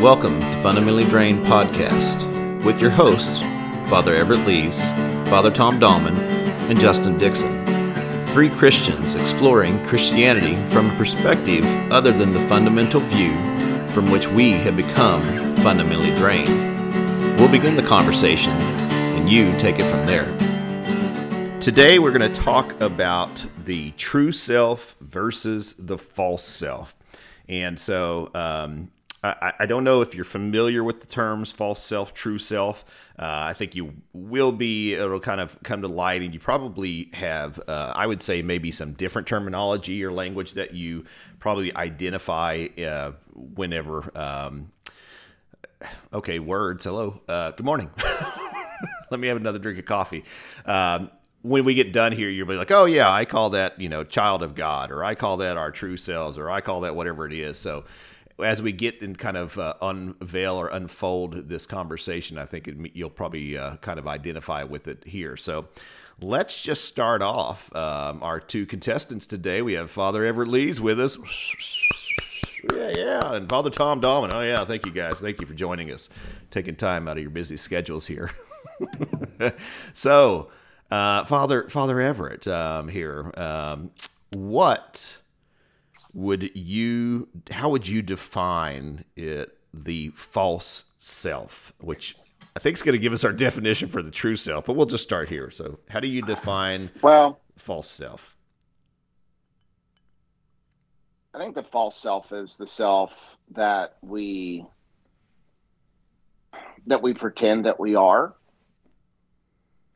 Welcome to Fundamentally Drained Podcast with your hosts, Father Everett Lees, Father Tom Dahlman, and Justin Dixon. Three Christians exploring Christianity from a perspective other than the fundamental view from which we have become fundamentally drained. We'll begin the conversation, and you take it from there. Today, we're going to talk about the true self versus the false self. And so, um, I, don't know if you're familiar with the terms false self, true self. Uh, I think you will be. It'll kind of come to light, and you probably have, uh, I would say, maybe some different terminology or language that you probably identify uh, whenever. Um, okay, words. Hello. Uh, good morning. Let me have another drink of coffee. Um, when we get done here, you'll be like, oh, yeah, I call that, you know, child of God, or I call that our true selves, or I call that whatever it is. So, as we get and kind of uh, unveil or unfold this conversation, I think it, you'll probably uh, kind of identify with it here. So, let's just start off. Um, our two contestants today, we have Father Everett Lees with us. Yeah, yeah, and Father Tom Dahlman. Oh, yeah, thank you guys. Thank you for joining us, taking time out of your busy schedules here. so, uh, Father Father Everett um, here. Um, what would you? How would you define it? The false self, which I think is going to give us our definition for the true self, but we'll just start here. So, how do you define well false self? I think the false self is the self that we that we pretend that we are.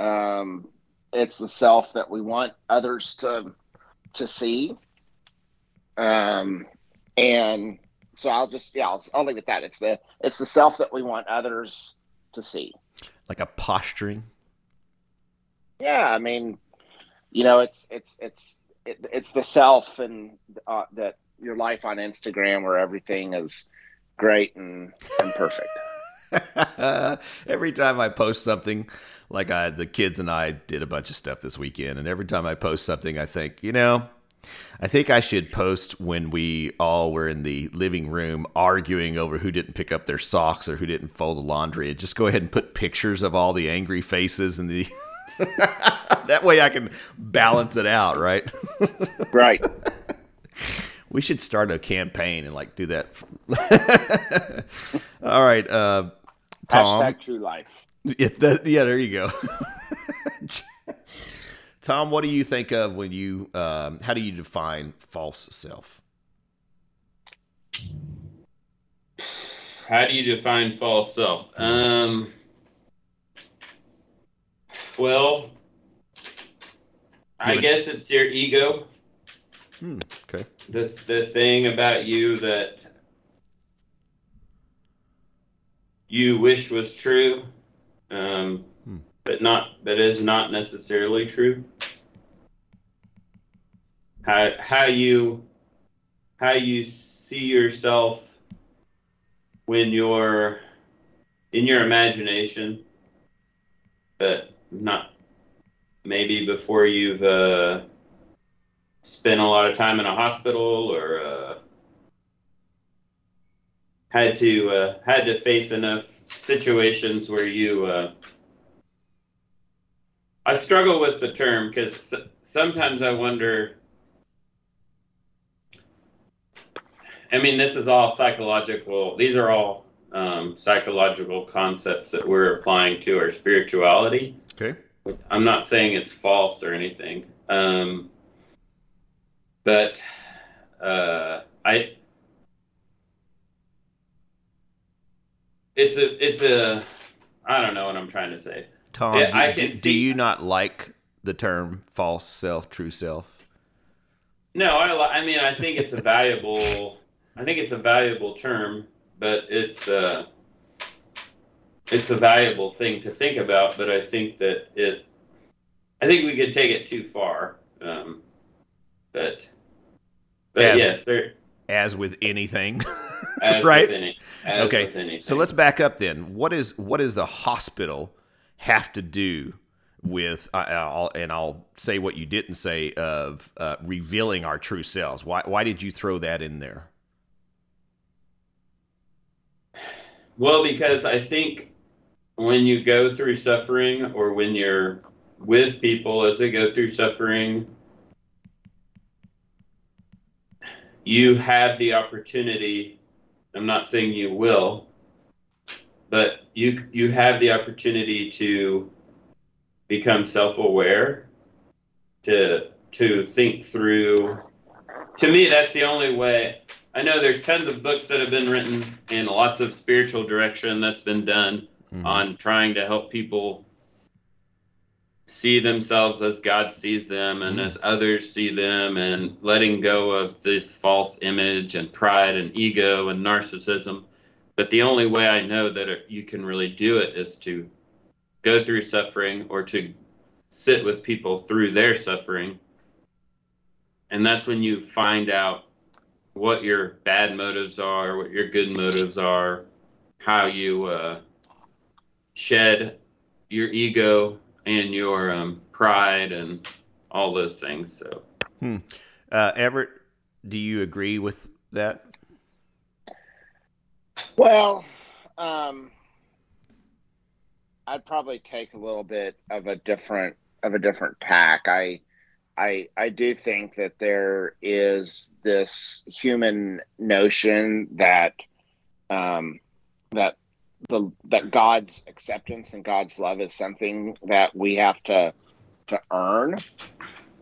Um, it's the self that we want others to to see um and so i'll just yeah I'll, I'll leave it at that. It's the it's the self that we want others to see. Like a posturing? Yeah i mean you know it's it's it's it, it's the self and uh, that your life on instagram where everything is great and, and perfect. Every time i post something like I, the kids and I did a bunch of stuff this weekend, and every time I post something, I think, you know, I think I should post when we all were in the living room arguing over who didn't pick up their socks or who didn't fold the laundry, and just go ahead and put pictures of all the angry faces and the. that way I can balance it out, right? right. We should start a campaign and like do that. all right, uh, Tom. Hashtag true life. Yeah, that, yeah there you go. Tom, what do you think of when you, um, how do you define false self? How do you define false self? Um, well, I guess it's your ego. Hmm, okay. The, the thing about you that you wish was true um. But not that is not necessarily true. How how you how you see yourself when you're in your imagination, but not maybe before you've uh, spent a lot of time in a hospital or uh, had to uh, had to face enough situations where you uh, I struggle with the term because sometimes I wonder. I mean, this is all psychological. These are all um, psychological concepts that we're applying to our spirituality. Okay. I'm not saying it's false or anything, um, but uh, I it's a it's a I don't know what I'm trying to say. Tom, do, I can do, see, do you not like the term false self, true self? No, I I mean I think it's a valuable I think it's a valuable term, but it's uh it's a valuable thing to think about, but I think that it I think we could take it too far. Um, but but as, yes, there as with anything. As right? With any, as okay. So let's back up then. What is what does the hospital have to do with? Uh, I'll, and I'll say what you didn't say of uh, revealing our true selves. Why why did you throw that in there? Well, because I think when you go through suffering or when you're with people as they go through suffering, you have the opportunity. I'm not saying you will, but you you have the opportunity to become self-aware, to to think through. To me, that's the only way. I know there's tons of books that have been written and lots of spiritual direction that's been done Mhm. on trying to help people see themselves as God sees them and Mhm. as others see them and letting go of this false image and pride and ego and narcissism. But the only way I know that you can really do it is to go through suffering or to sit with people through their suffering. And that's when you find out what your bad motives are, what your good motives are, how you uh, shed your ego and your um, pride and all those things. So Uh, Everett, do you agree with that? Well, um, I'd probably take a little bit of a different of a different tack. I, I, I do think that there is this human notion that, um, that the that God's acceptance and God's love is something that we have to to earn,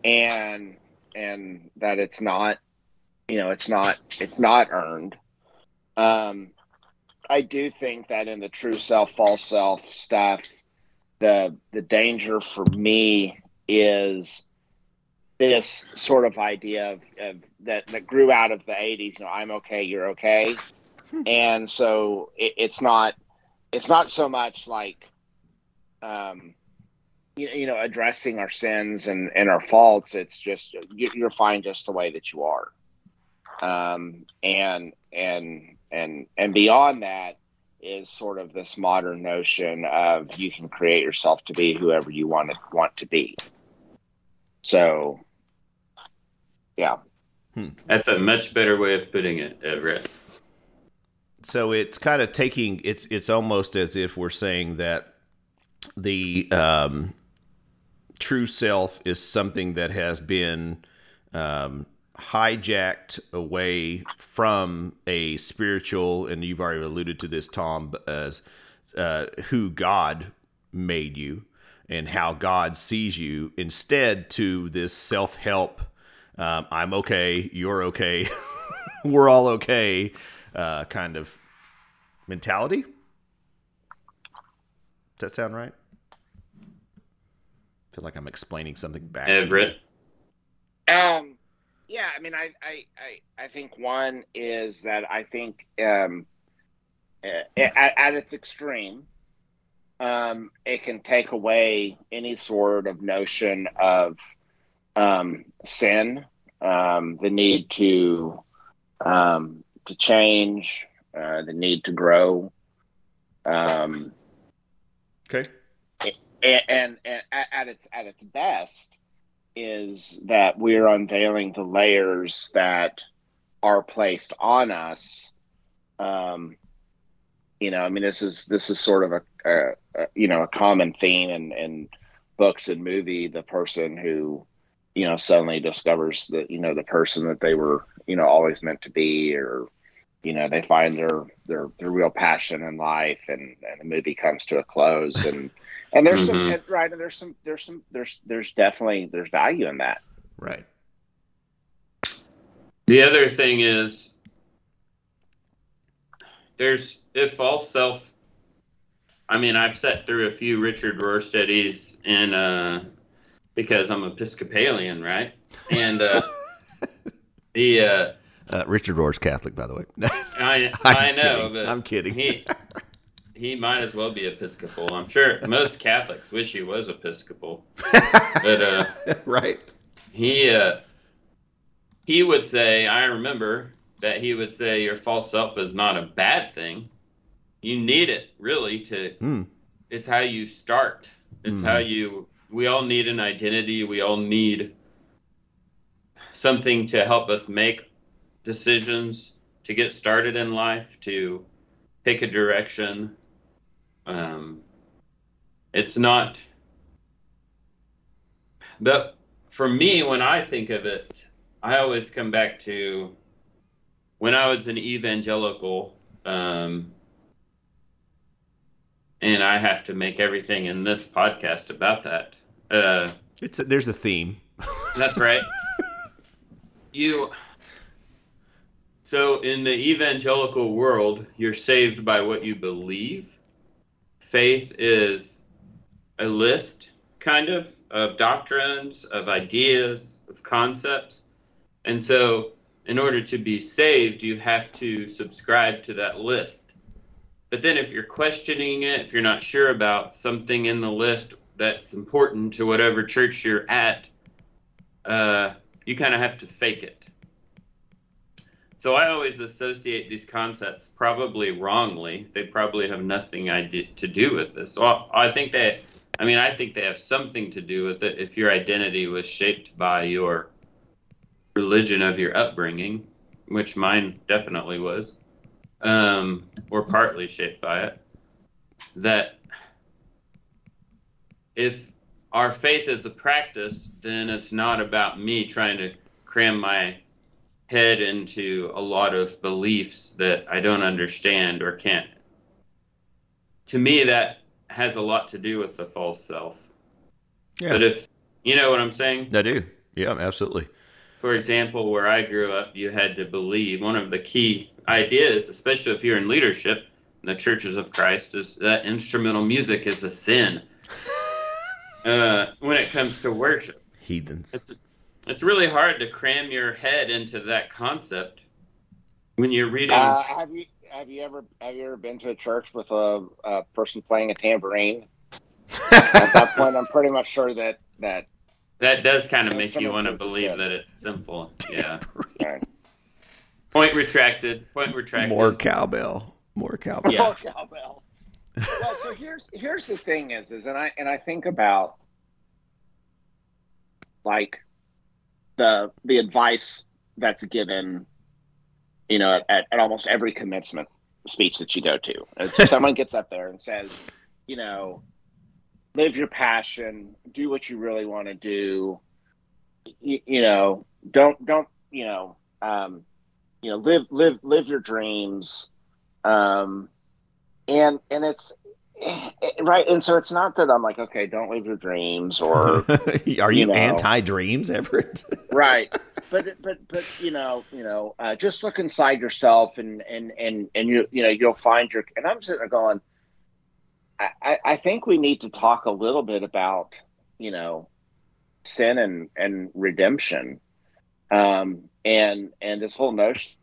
and and that it's not, you know, it's not it's not earned. Um, I do think that in the true self, false self stuff, the the danger for me is this sort of idea of, of that that grew out of the 80s you know i'm okay you're okay. And so it, it's not it's not so much like um you, you know addressing our sins and and our faults. It's just you, you're fine just the way that you are. Um and and and and beyond that is sort of this modern notion of you can create yourself to be whoever you want to want to be. So yeah. That's a much better way of putting it, Everett. So it's kind of taking it's it's almost as if we're saying that the um, true self is something that has been um, hijacked away from a spiritual, and you've already alluded to this, Tom, as uh, who God made you and how God sees you, instead to this self help. Um, I'm okay. You're okay. We're all okay. Uh, kind of mentality. Does that sound right? I feel like I'm explaining something back. to you. Everett. Um, yeah, I mean, I, I, I, I think one is that I think um, at, at its extreme, um, it can take away any sort of notion of um, sin, um, the need to um, to change, uh, the need to grow. Um, Okay. and, and, and at, at its at its best is that we're unveiling the layers that are placed on us. Um you know i mean this is this is sort of a, a, a you know a common theme in in books and movie the person who you know suddenly discovers that you know the person that they were you know always meant to be or you know they find their their their real passion in life and and the movie comes to a close and and there's some Mhm. and, right and there's some there's some there's there's definitely there's value in that Right. The other thing is there's if all self I mean I've sat through a few Richard Rohr studies and uh because I'm Episcopalian, right? And uh the uh Uh, Richard Rohr's Catholic, by the way. I I'm I know, kidding. but I'm kidding. he he might as well be Episcopal. I'm sure most Catholics wish he was Episcopal. But uh right. he uh he would say i remember that he would say your false self is not a bad thing you need it really to Hmm. it's how you start it's Mhm. how you we all need an identity we all need something to help us make decisions to get started in life to pick a direction. Um, it's not. But for me, when I think of it, I always come back to when I was an evangelical, um, and I have to make everything in this podcast about that. Uh, it's a, there's a theme. That's right. you. So in the evangelical world, you're saved by what you believe. Faith is a list, kind of, of doctrines, of ideas, of concepts. And so, in order to be saved, you have to subscribe to that list. But then, if you're questioning it, if you're not sure about something in the list that's important to whatever church you're at, uh, you kind of have to fake it. So I always associate these concepts, probably wrongly. They probably have nothing I did to do with this. So I think they, I mean, I think they have something to do with it if your identity was shaped by your religion of your upbringing, which mine definitely was, um, or partly shaped by it. That if our faith is a practice, then it's not about me trying to cram my head into a lot of beliefs that I don't understand or can't. To me, that has a lot to do with the false self. Yeah. But if you know what I'm saying, I do. Yeah, absolutely. For example, where I grew up, you had to believe one of the key ideas, especially if you're in leadership in the churches of Christ, is that instrumental music is a sin. uh, when it comes to worship, heathens. It's, it's really hard to cram your head into that concept when you're reading. Uh, have you have you ever have you ever been to a church with a, a person playing a tambourine? At that point, I'm pretty much sure that that that does kind of make you want to believe that it's simple. Yeah. Point retracted. Point retracted. More cowbell. More cowbell. Yeah. More cowbell. well, so here's here's the thing is is and I and I think about like the the advice that's given, you know, at, at almost every commencement speech that you go to. So someone gets up there and says, you know, live your passion, do what you really want to do. You, you, know, don't don't you know, um, you know, live live live your dreams. Um, and and it's right and so it's not that i'm like okay don't live your dreams or are you, you know, anti-dreams everett? Right. But but but you know you know uh, just look inside yourself and and and and you you know you'll find your and i'm sitting there going i i think we need to talk a little bit about you know sin and and redemption. Um and and this whole notion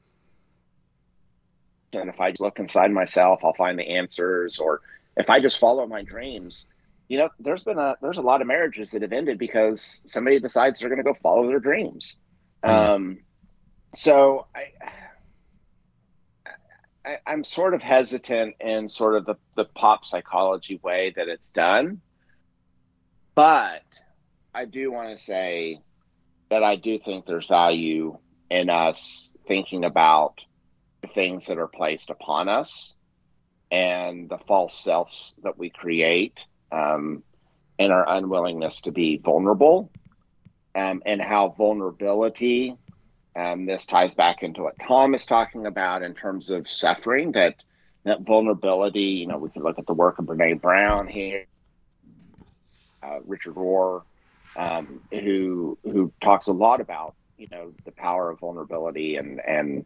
and if i look inside myself i'll find the answers or if I just follow my dreams, you know, there's been a there's a lot of marriages that have ended because somebody decides they're going to go follow their dreams. Mm-hmm. Um, so I, I I'm sort of hesitant in sort of the the pop psychology way that it's done, but I do want to say that I do think there's value in us thinking about the things that are placed upon us and the false selves that we create um, and our unwillingness to be vulnerable um, and how vulnerability um, this ties back into what tom is talking about in terms of suffering that that vulnerability you know we can look at the work of brene brown here uh, richard rohr um, who who talks a lot about you know the power of vulnerability and and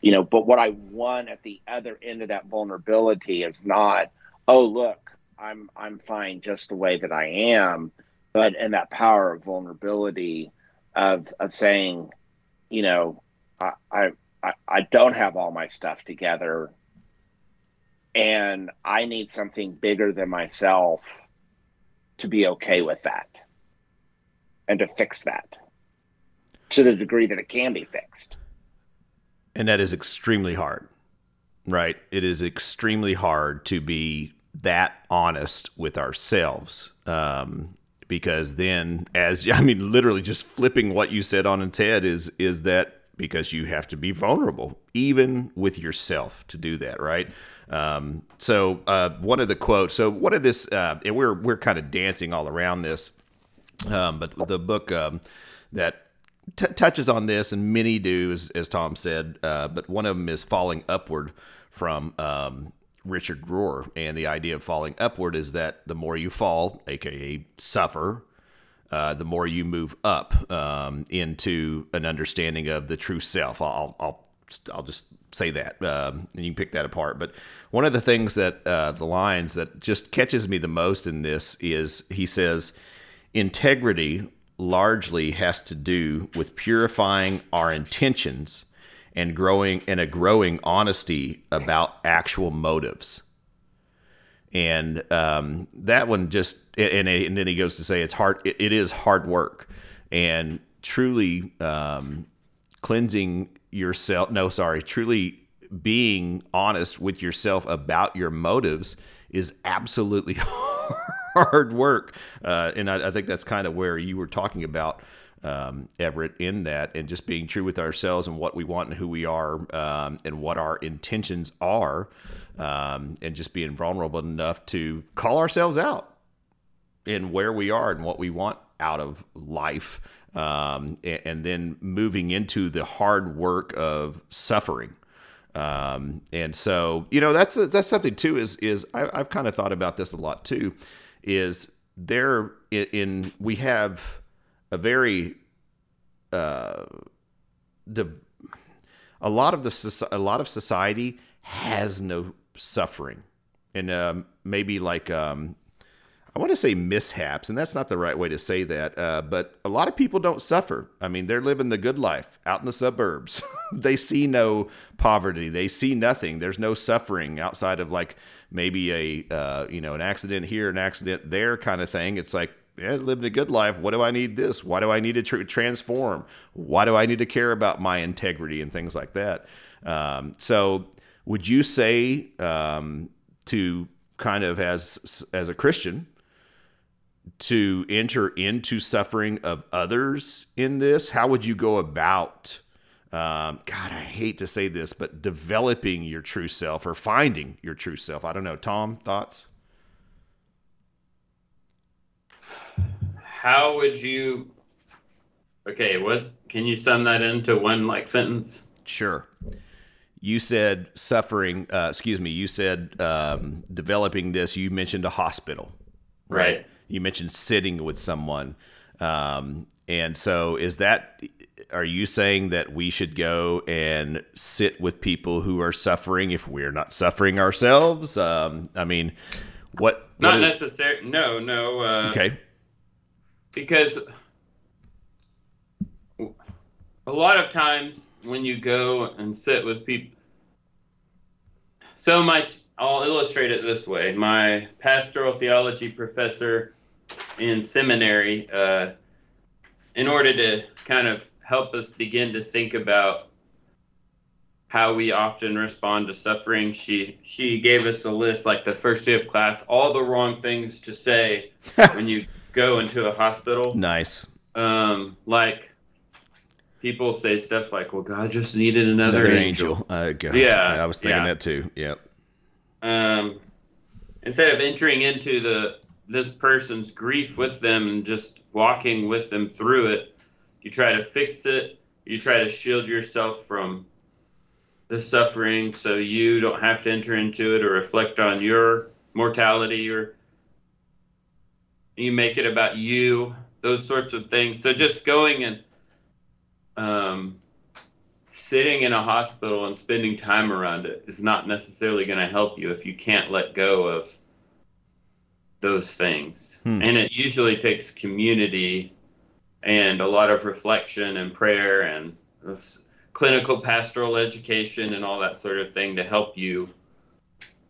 you know but what i want at the other end of that vulnerability is not oh look i'm i'm fine just the way that i am but in that power of vulnerability of of saying you know i i i don't have all my stuff together and i need something bigger than myself to be okay with that and to fix that to the degree that it can be fixed and that is extremely hard, right? It is extremely hard to be that honest with ourselves. Um, because then as I mean literally just flipping what you said on its head is is that because you have to be vulnerable, even with yourself, to do that, right? Um, so uh, one of the quotes. So one of this, uh, and we're we're kind of dancing all around this, um, but the book um, that t- touches on this, and many do, as, as Tom said, uh, but one of them is falling upward from um, Richard Rohr, and the idea of falling upward is that the more you fall, aka suffer, uh, the more you move up um, into an understanding of the true self. I'll, I'll, I'll just say that, um, and you can pick that apart. But one of the things that uh, the lines that just catches me the most in this is he says, integrity largely has to do with purifying our intentions and growing and a growing honesty about actual motives. And um, that one just and, and, then he goes to say it's hard. it, it is hard work and truly um, cleansing yourself. No, sorry, truly being honest with yourself about your motives is absolutely hard work. Uh, and I, I, think that's kind of where you were talking about, um, Everett, in that, and just being true with ourselves and what we want and who we are um, and what our intentions are, um, and just being vulnerable enough to call ourselves out in where we are and what we want out of life. Um, and, and, then moving into the hard work of suffering. Um, and so, you know, that's that's something too. Is is I, have kind of thought about this a lot too is there in, we have a very uh, a lot of the a lot of society has no suffering. And um, maybe like um, I want to say mishaps, and that's not the right way to say that. Uh, but a lot of people don't suffer. I mean, they're living the good life out in the suburbs. they see no poverty. They see nothing. There's no suffering outside of like maybe a uh, you know an accident here, an accident there kind of thing. It's like yeah, living a good life. What do I need this? Why do I need to tr- transform? Why do I need to care about my integrity and things like that? Um, so, would you say um, to kind of as as a Christian to enter into suffering of others in this? How would you go about um, God, I hate to say this, but developing your true self or finding your true self. I don't know. Tom, thoughts? How would you? Okay, what can you sum that into one like sentence? Sure. You said suffering. Uh, excuse me. You said um, developing this. You mentioned a hospital, right? right? You mentioned sitting with someone, um, and so is that are you saying that we should go and sit with people who are suffering if we're not suffering ourselves? Um, I mean, what? Not what necessarily. No, no. Uh, okay. Because a lot of times when you go and sit with people, so my I'll illustrate it this way. My pastoral theology professor in seminary, uh, in order to kind of help us begin to think about how we often respond to suffering. She she gave us a list like the first day of class, all the wrong things to say when you go into a hospital. Nice. Um, like people say stuff like, "Well, God just needed another, another angel." angel. Uh, yeah, I was thinking yeah. that too. Yep. Um, instead of entering into the this person's grief with them and just walking with them through it, you try to fix it. You try to shield yourself from the suffering so you don't have to enter into it or reflect on your mortality or you make it about you, those sorts of things. So just going and um, sitting in a hospital and spending time around it is not necessarily going to help you if you can't let go of those things. Hmm. And it usually takes community and a lot of reflection and prayer and clinical pastoral education and all that sort of thing to help you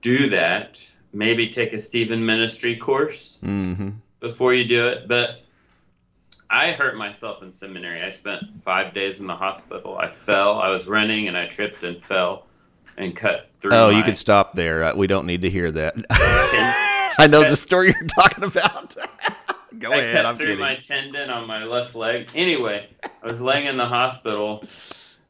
do that. Maybe take a Stephen ministry course mm-hmm. before you do it. But I hurt myself in seminary. I spent five days in the hospital. I fell. I was running and I tripped and fell and cut through. Oh, my... you could stop there. Uh, we don't need to hear that. I know the story you're talking about. Go I ahead. I'm through kidding. my tendon on my left leg. Anyway, I was laying in the hospital,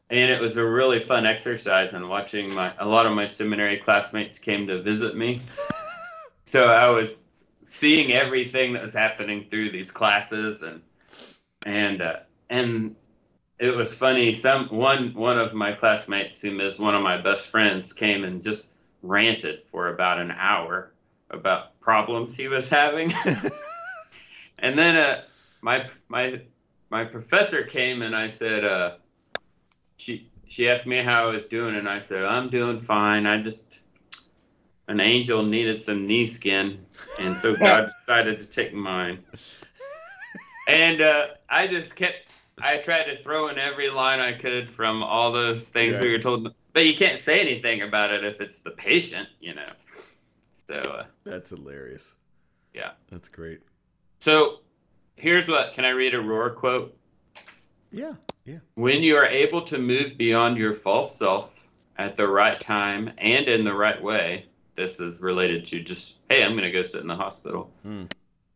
and it was a really fun exercise. And watching my a lot of my seminary classmates came to visit me, so I was seeing everything that was happening through these classes, and and uh, and it was funny. Some one one of my classmates, who is one of my best friends, came and just ranted for about an hour about problems he was having. and then uh, my my my professor came and I said, uh, she she asked me how I was doing, and I said I'm doing fine. I just an angel needed some knee skin, and so God decided to take mine. And uh, I just kept. I tried to throw in every line I could from all those things Yeah. we were told, but you can't say anything about it if it's the patient, you know. So, uh, That's hilarious. Yeah. That's great. so here's what. Can I read a Rohr quote? Yeah. Yeah. When you are able to move beyond your false self at the right time and in the right way, this is related to just, hey, I'm going to go sit in the hospital. Hmm.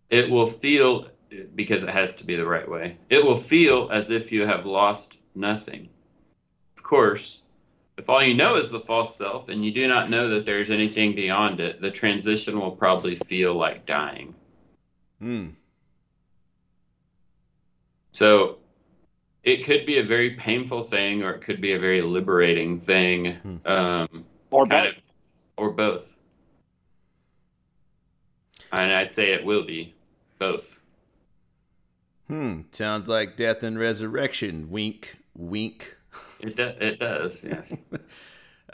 It will feel, because it has to be the right way, it will feel as if you have lost nothing. Of course, if all you know is the false self and you do not know that there's anything beyond it, the transition will probably feel like dying. Hmm. So it could be a very painful thing or it could be a very liberating thing. Hmm. Um, Or both. of, or both. And I'd say it will be both. Hmm. Sounds like death and resurrection. Wink. Wink. It, do, it does, yes.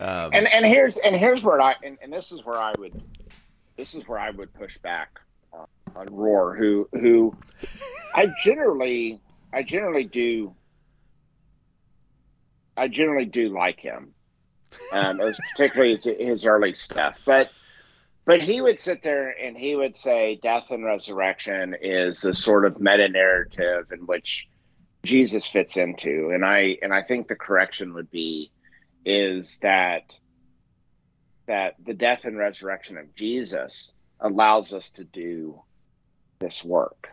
Um, and and here's and here's where I and, and this is where I would this is where I would push back on, on Rohr, who who I generally I generally do I generally do like him, um, as particularly his, his early stuff, but. But he would sit there and he would say death and resurrection is the sort of meta narrative in which Jesus fits into. And I and I think the correction would be is that that the death and resurrection of Jesus allows us to do this work.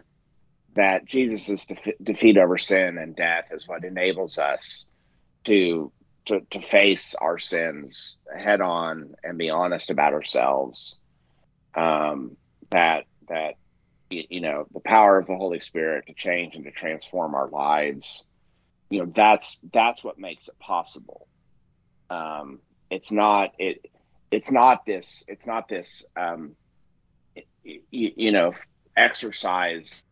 That Jesus' defe- defeat over sin and death is what enables us to, to to face our sins head on and be honest about ourselves. Um, that that you know the power of the Holy Spirit to change and to transform our lives. You know that's that's what makes it possible. Um, it's not it it's not this it's not this um, you, you know exercise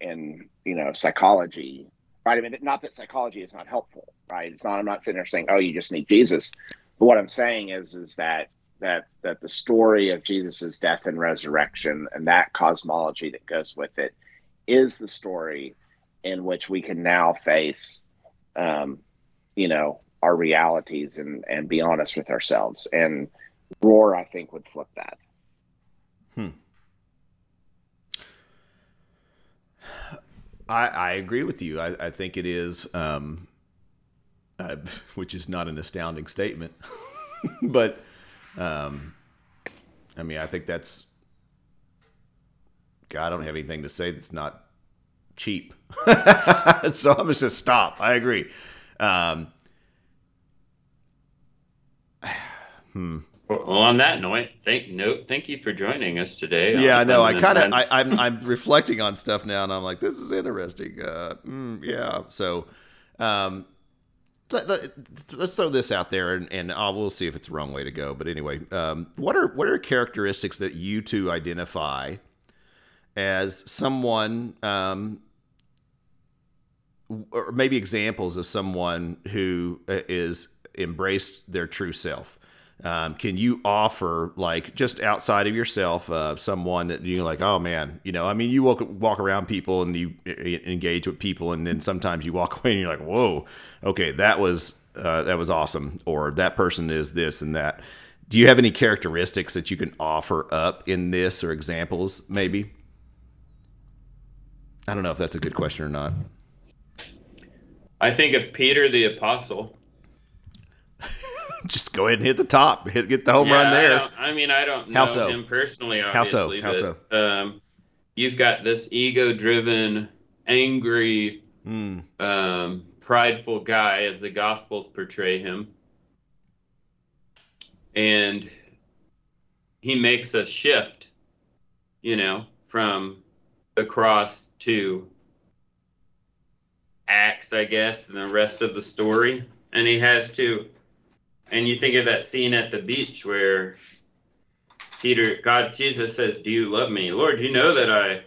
in you know psychology right? I mean not that psychology is not helpful right? It's not i'm not sitting there saying oh you just need jesus. But what i'm saying is is that that that the story of jesus's death and resurrection and that cosmology that goes with it is the story in which we can now face um, you know our realities and and be honest with ourselves and Rohr i think would flip that Hmm. I, I agree with you. I, I think it is, um, uh, which is not an astounding statement, but um, I mean, I think that's. God, I don't have anything to say that's not cheap, so I'm just gonna stop. I agree. Um, hmm. Well, on that note, thank no, thank you for joining us today. Yeah, I know. I kind of I, am I'm, I'm reflecting on stuff now, and I'm like, this is interesting. Uh, mm, yeah. So, um, let, us throw this out there, and, and we'll see if it's the wrong way to go. But anyway, um, what are what are characteristics that you two identify as someone, um, or maybe examples of someone who uh, embraced their true self? Um, can you offer like just outside of yourself, uh, someone that you're like, oh man, you know, I mean, you walk walk around people and you uh, engage with people, and then sometimes you walk away and you're like, whoa, okay, that was uh, that was awesome, or that person is this and that. Do you have any characteristics that you can offer up in this or examples, maybe? I don't know if that's a good question or not. I think of Peter the apostle. Just go ahead and hit the top, hit get the home run there. don't- I mean, I don't know How so? him personally. How so? How but, Um, you've got this ego-driven, angry, Mm, um, prideful guy as the Gospels portray him. And he makes a shift, you know, from the cross to Acts, I guess, and the rest of the story. And he has to, and you think of that scene at the beach where Peter, God, Jesus says, Do you love me? Lord, you know that I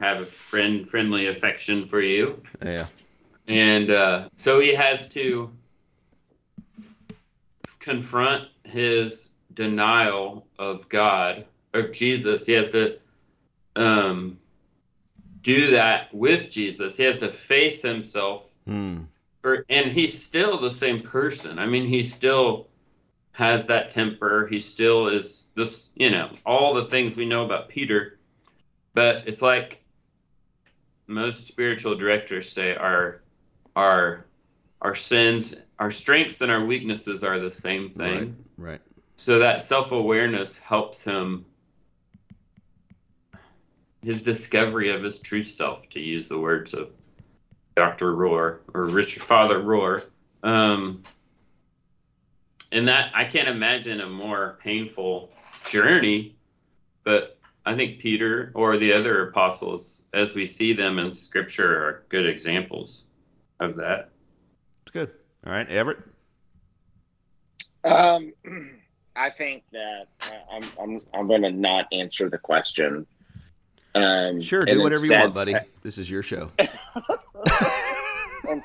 have a friend, friendly affection for you. Yeah. And uh, so he has to confront his denial of God or Jesus. He has to um, do that with Jesus. He has to face himself. Hmm. For, and he's still the same person. I mean, he still has that temper. He still is this, you know, all the things we know about Peter. But it's like most spiritual directors say our our our sins, our strengths and our weaknesses are the same thing. Right. Right. So that self-awareness helps him his discovery of his true self, to use the words of Dr. Rohr or Richard Father Rohr. Um, and that I can't imagine a more painful journey, but I think Peter or the other apostles, as we see them in Scripture, are good examples of that. It's good. All right, Everett. Um, I think that uh, I'm I'm I'm going to not answer the question. Um, Sure, do whatever you want, buddy. This is your show. in-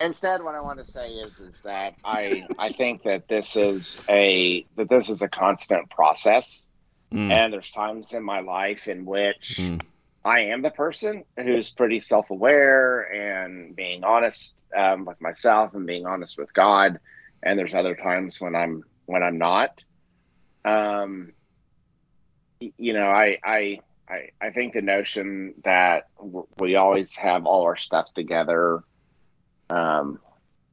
instead what i want to say is is that i i think that this is a that this is a constant process Mm. and there's times in my life in which Mm. i am the person who's pretty self-aware and being honest um, with myself and being honest with god and there's other times when i'm when i'm not um you know i i I, I think the notion that we always have all our stuff together um,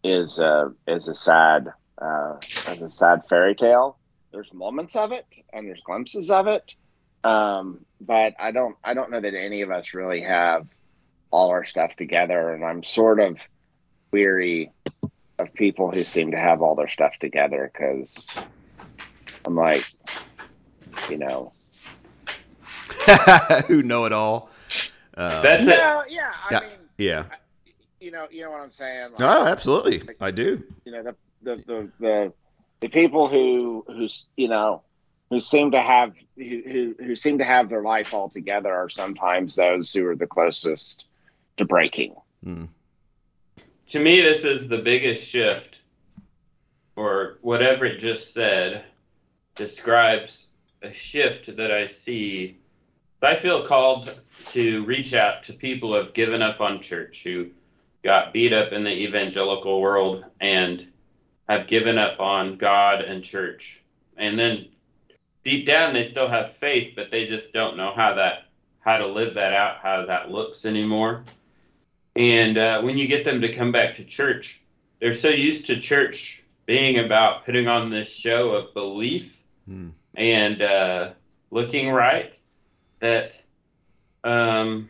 is a is a sad uh, is a sad fairy tale. There's moments of it and there's glimpses of it, um, but I don't I don't know that any of us really have all our stuff together, and I'm sort of weary of people who seem to have all their stuff together because I'm like, you know, Who know it all? Uh, That's it. no, yeah, I Yeah. mean, yeah. you know, you know what I'm saying. Like, Oh, absolutely. I do. you know the the the the, the people who who you know who seem to have who, who who seem to have their life all together are sometimes those who are the closest to breaking. Mm. to me, this is the biggest shift, or whatever it just said, describes a shift that I see. I feel called to reach out to people who have given up on church, who got beat up in the evangelical world and have given up on God and church. And then deep down, they still have faith, but they just don't know how that how to live that out, how that looks anymore. And uh, when you get them to come back to church, they're so used to church being about putting on this show of belief Mm. and uh, looking right that um,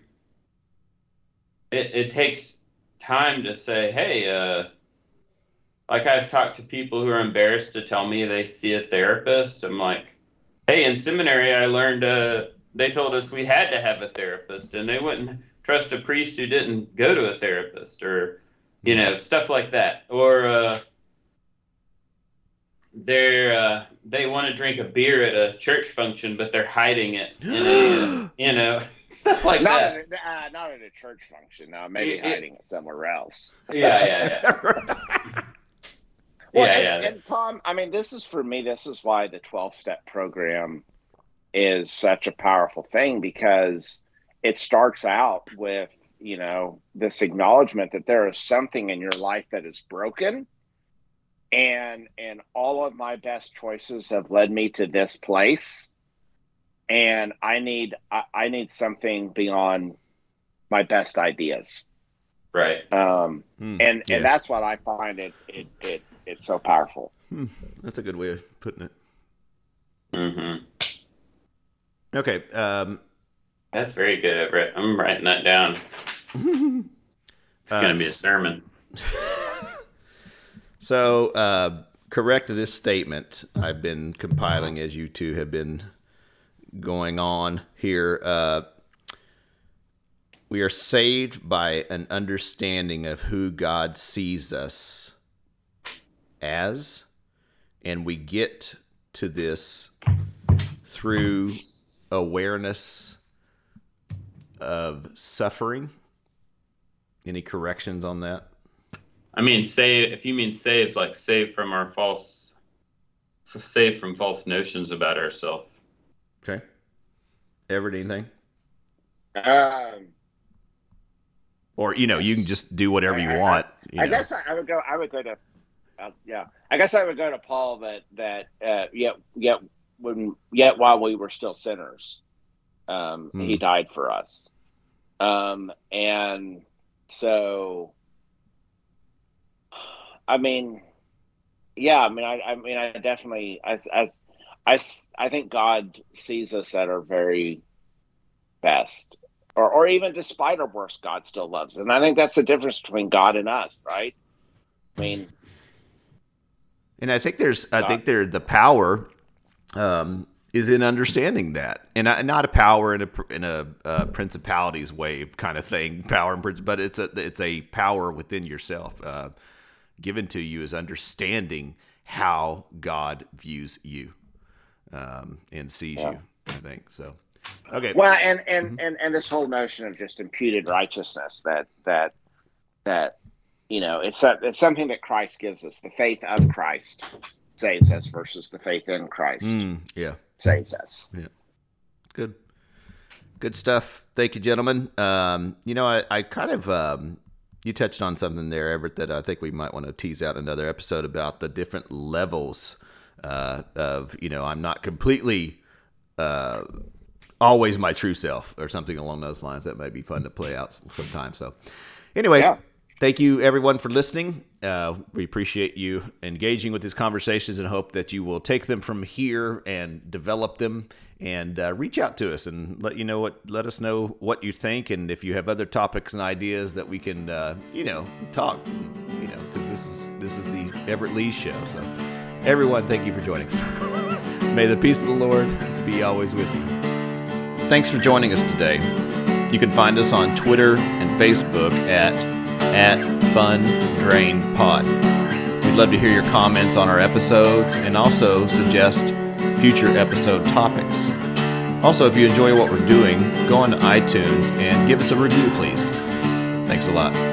it, it takes time to say, hey, uh, like I've talked to people who are embarrassed to tell me they see a therapist. I'm like, hey, in seminary, I learned uh, they told us we had to have a therapist, and they wouldn't trust a priest who didn't go to a therapist, or you know, stuff like that. Or uh, they're uh, they want to drink a beer at a church function, but they're hiding it in a, you know, stuff like not that. at a, uh, not at a church function. No, maybe It- it- hiding it somewhere else. Yeah, yeah, yeah. Well, Yeah, and, yeah. and Tom, I mean, this is for me. This is why the twelve step program is such a powerful thing because it starts out with you know this acknowledgement that there is something in your life that is broken and and all of my best choices have led me to this place and i need i, I need something beyond my best ideas Right. um Mm. and Yeah. and that's what i find it it, it it's so powerful Hmm. That's a good way of putting it. hmm Okay. Um, That's very good, Everett. I'm writing that down. It's uh, gonna be a sermon. so, uh, correct this statement I've been compiling as you two have been going on here. Uh, we are saved by an understanding of who God sees us as, and we get to this through awareness of suffering. Any corrections on that? I mean, save if you mean saved, like saved from our false, saved from false notions about ourselves. Okay. Everett, anything? Um, Or you know, you can just do whatever you I- I- want. you I know. guess I, I would go. I would go to. Uh, yeah, I guess I would go to Paul. That that uh, yet yet when yet while we were still sinners, um, Hmm. he died for us. Um, and so, I mean, yeah, I mean, I, I mean, I definitely, I, I, I, I think God sees us at our very best or, or even despite our worst, God still loves us. And I think that's the difference between God and us, right? I mean, And I think there's, I think there, the power um, is in understanding that, and not a power in a in a uh, principalities wave kind of thing, power and but it's a it's a power within yourself, uh, given to you is understanding how God views you um, and sees Yeah. you. I think so. Okay. well, and and, Mm-hmm. and and this whole notion of just imputed righteousness that that that you know it's a, it's something that Christ gives us. The faith of Christ saves us versus the faith in Christ Mm, yeah. saves us. Yeah. Good. Good stuff. Thank you, gentlemen. Um, you know, I, I kind of um, you touched on something there, Everett, that I think we might want to tease out another episode about the different levels uh, of you know I'm not completely uh, always my true self or something along those lines. That might be fun to play out sometime. So, anyway, Yeah. Thank you everyone for listening. Uh, we appreciate you engaging with these conversations and hope that you will take them from here and develop them and uh, reach out to us and let you know what let us know what you think and if you have other topics and ideas that we can uh, you know talk you know because this is this is the Everett Lee show. So everyone thank you for joining us. May the peace of the Lord be always with you. Thanks for joining us today. You can find us on Twitter and Facebook at at Fun Drain Pod. We'd love to hear your comments on our episodes and also suggest future episode topics. Also, if you enjoy what we're doing, go on to iTunes and give us a review, please. Thanks a lot.